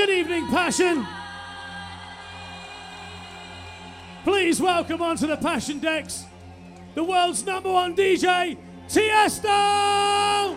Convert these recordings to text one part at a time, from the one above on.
Good evening, Passion. Please welcome onto the Passion decks the world's number one DJ, Tiesto!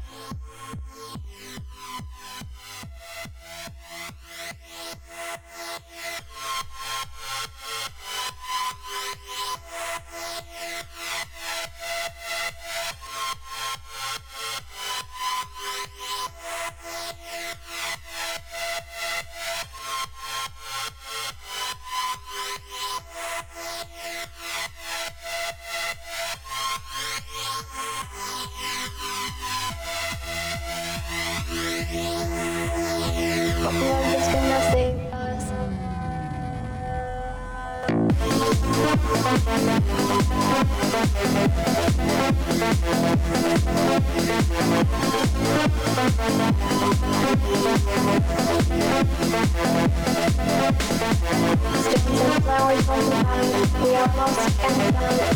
we are lost and dying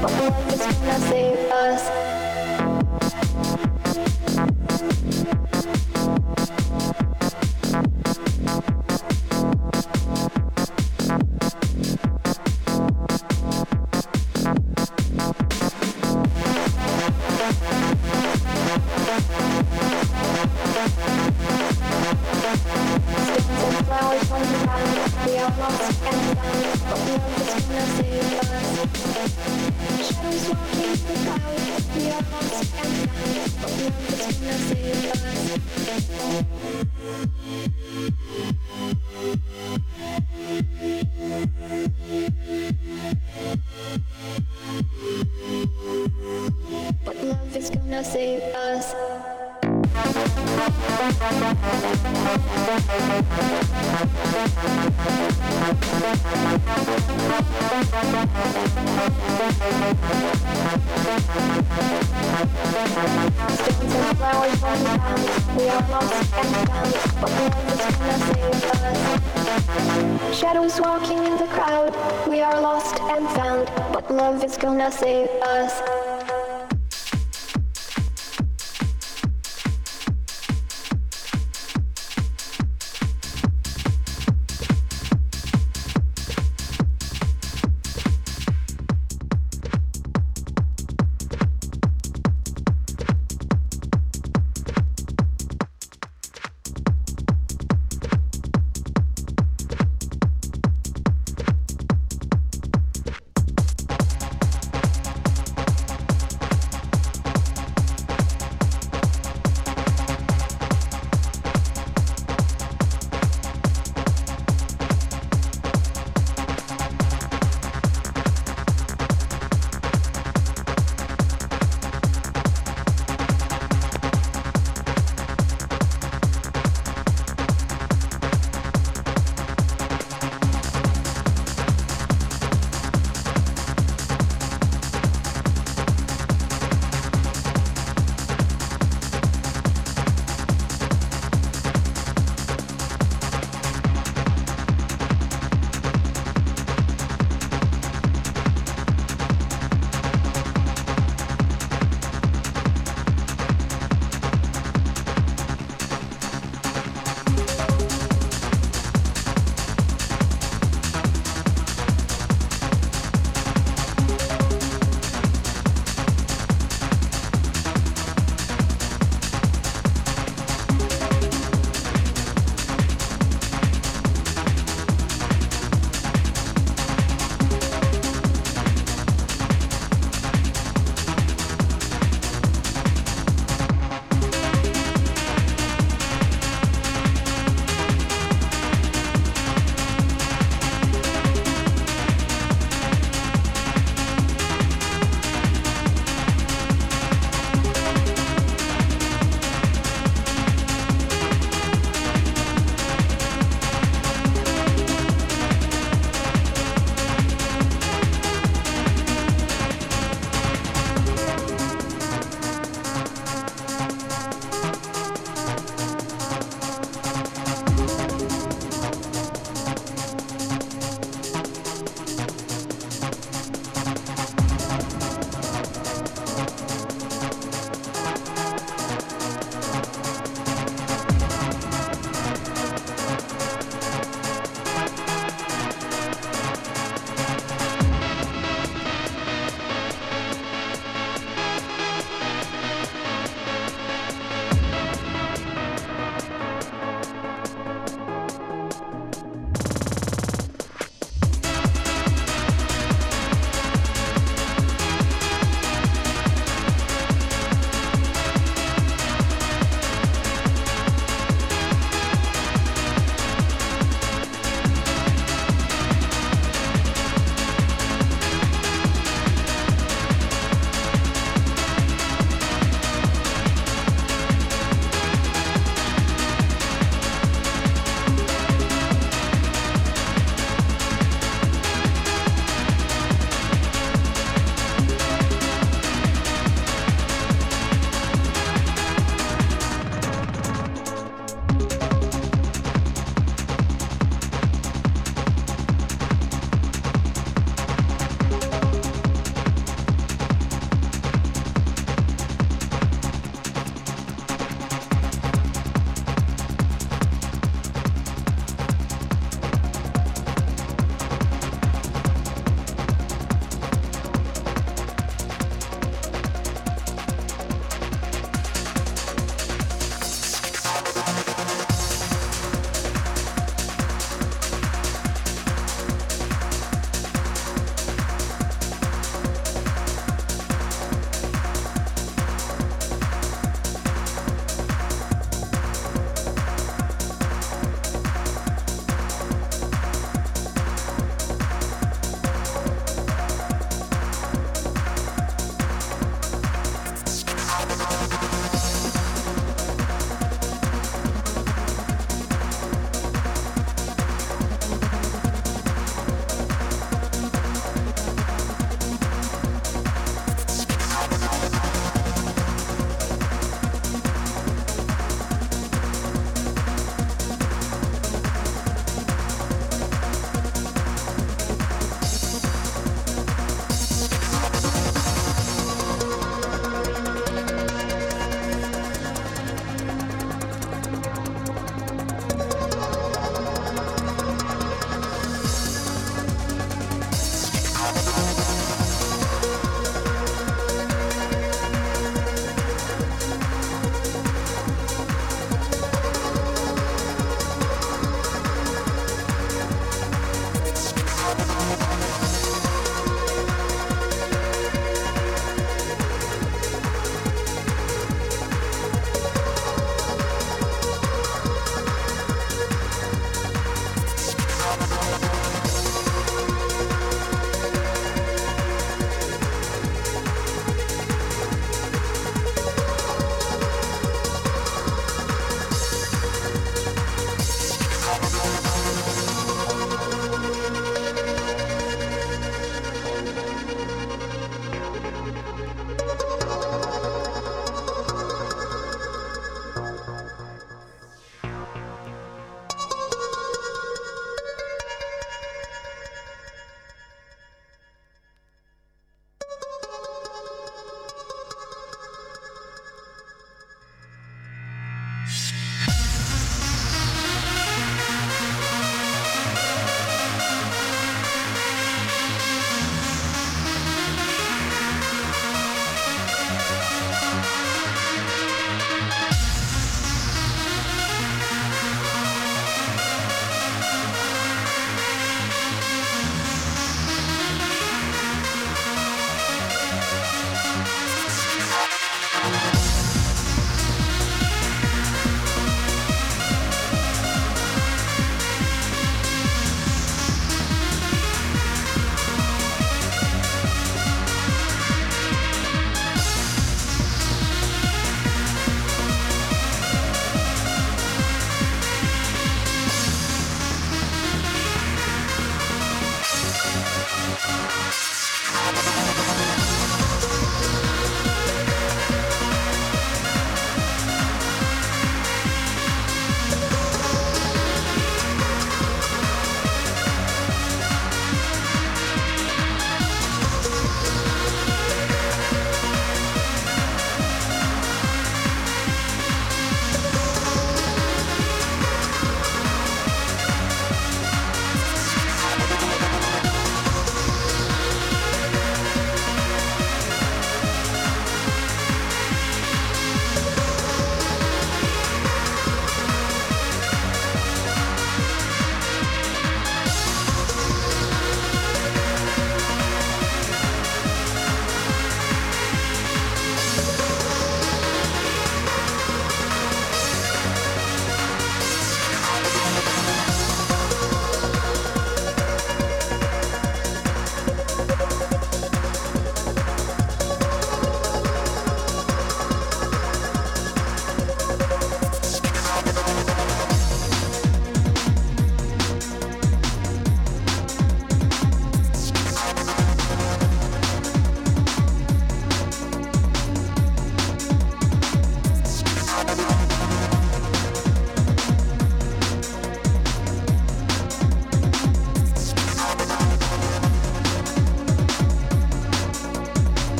but life is gonna save us.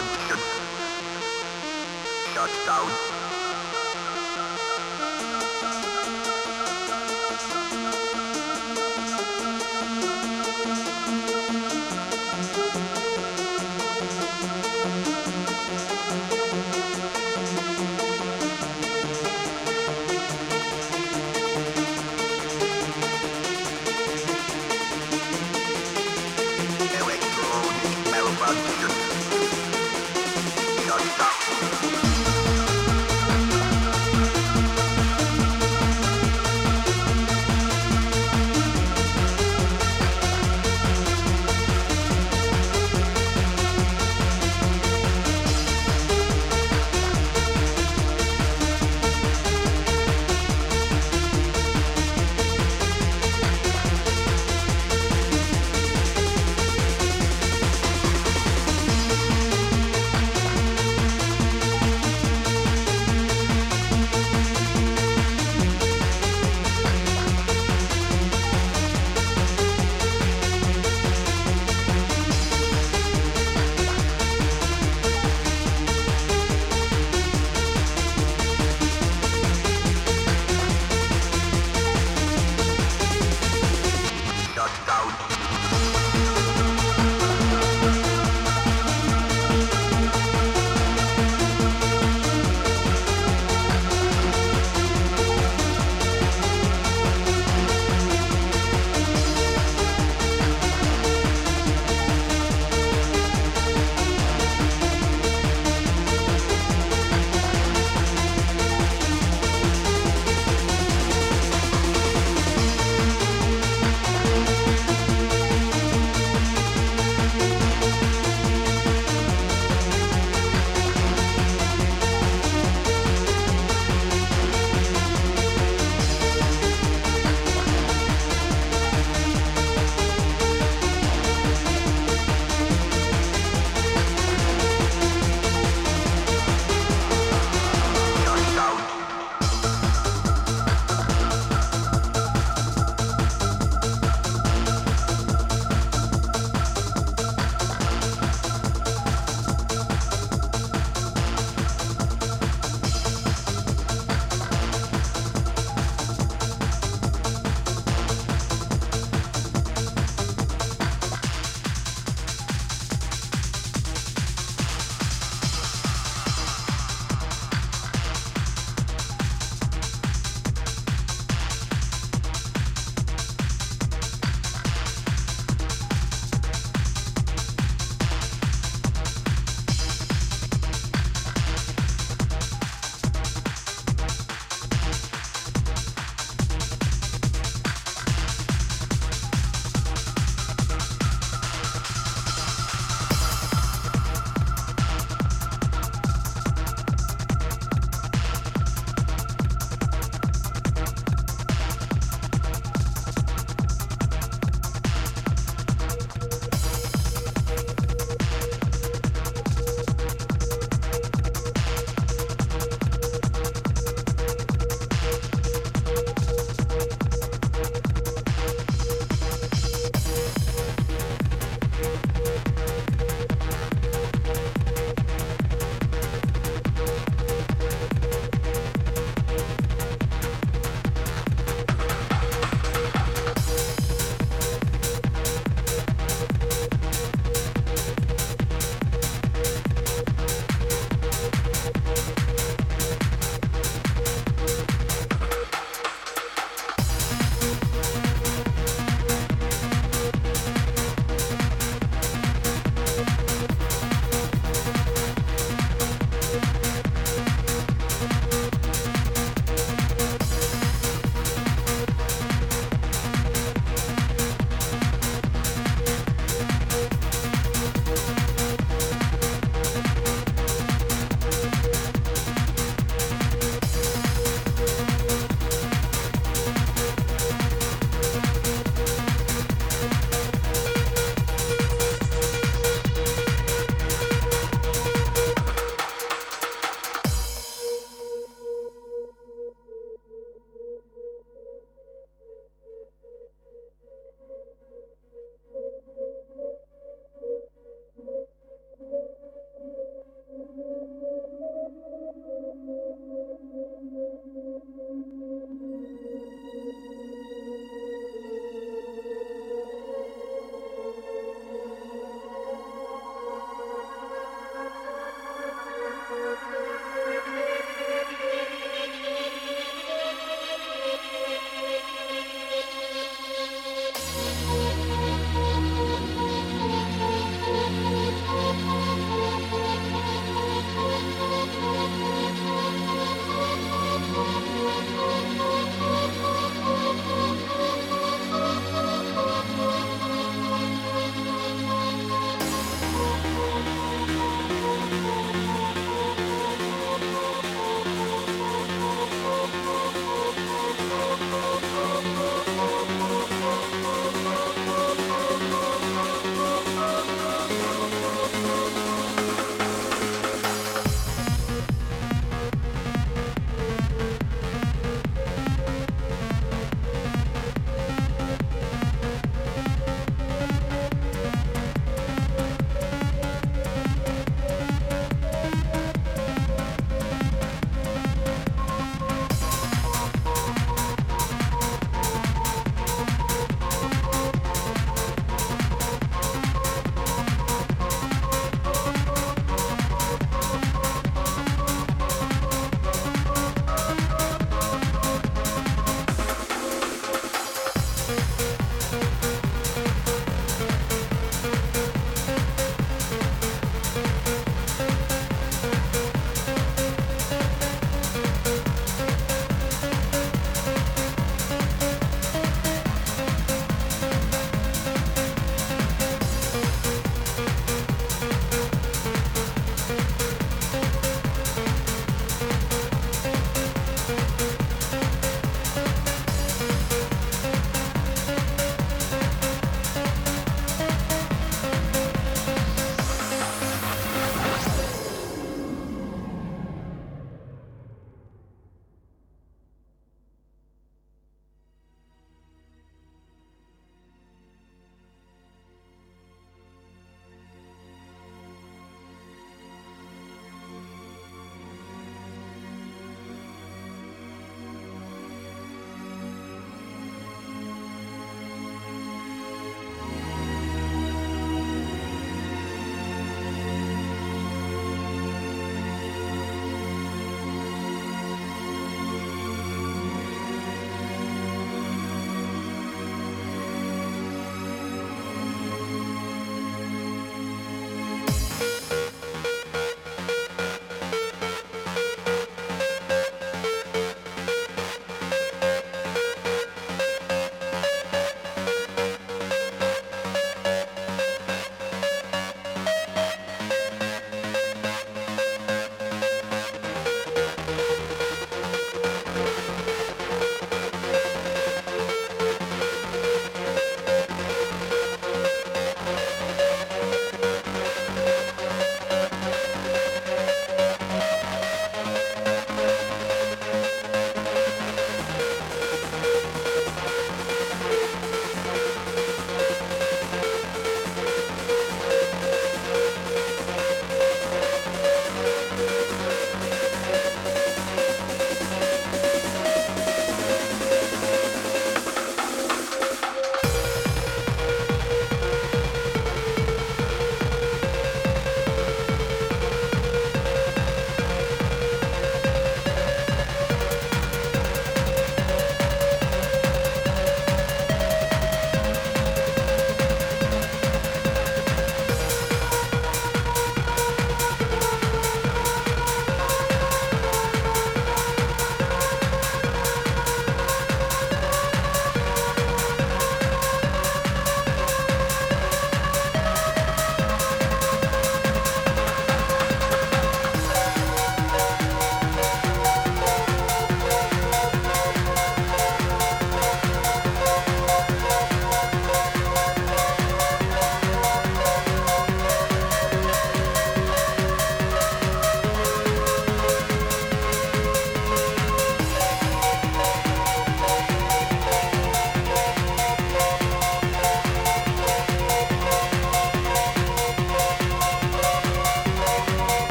Malfunction.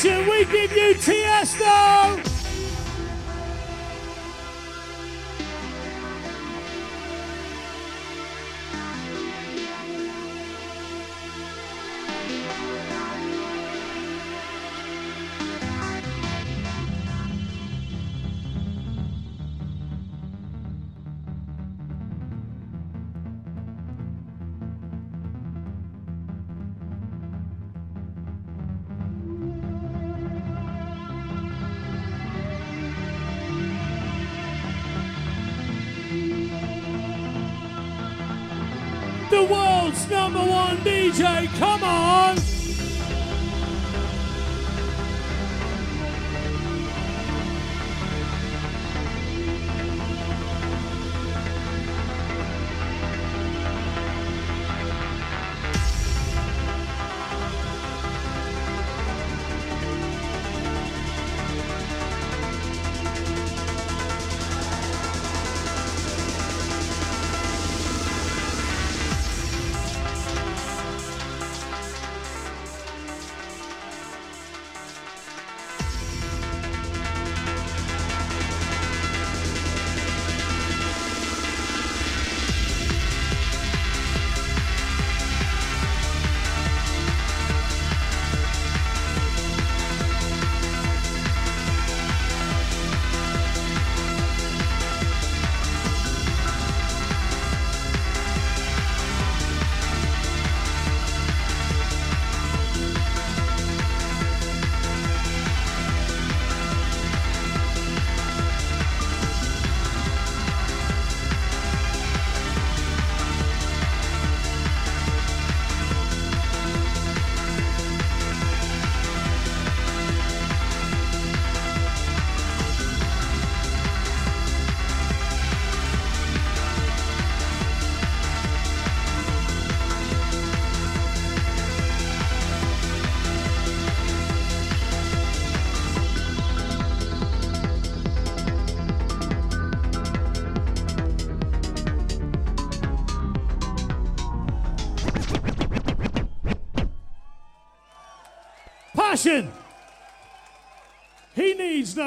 Passion, we give you Tiesto!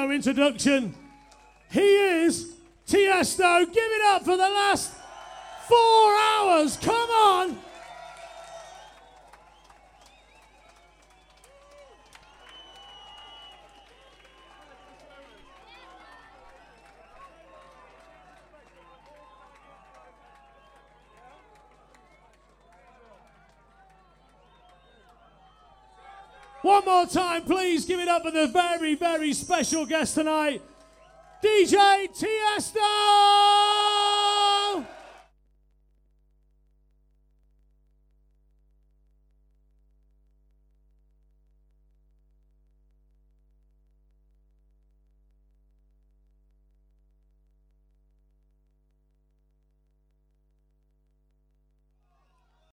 No introduction. He is Tiesto. Give it up for the time, please give it up for the very, very special guest tonight, DJ!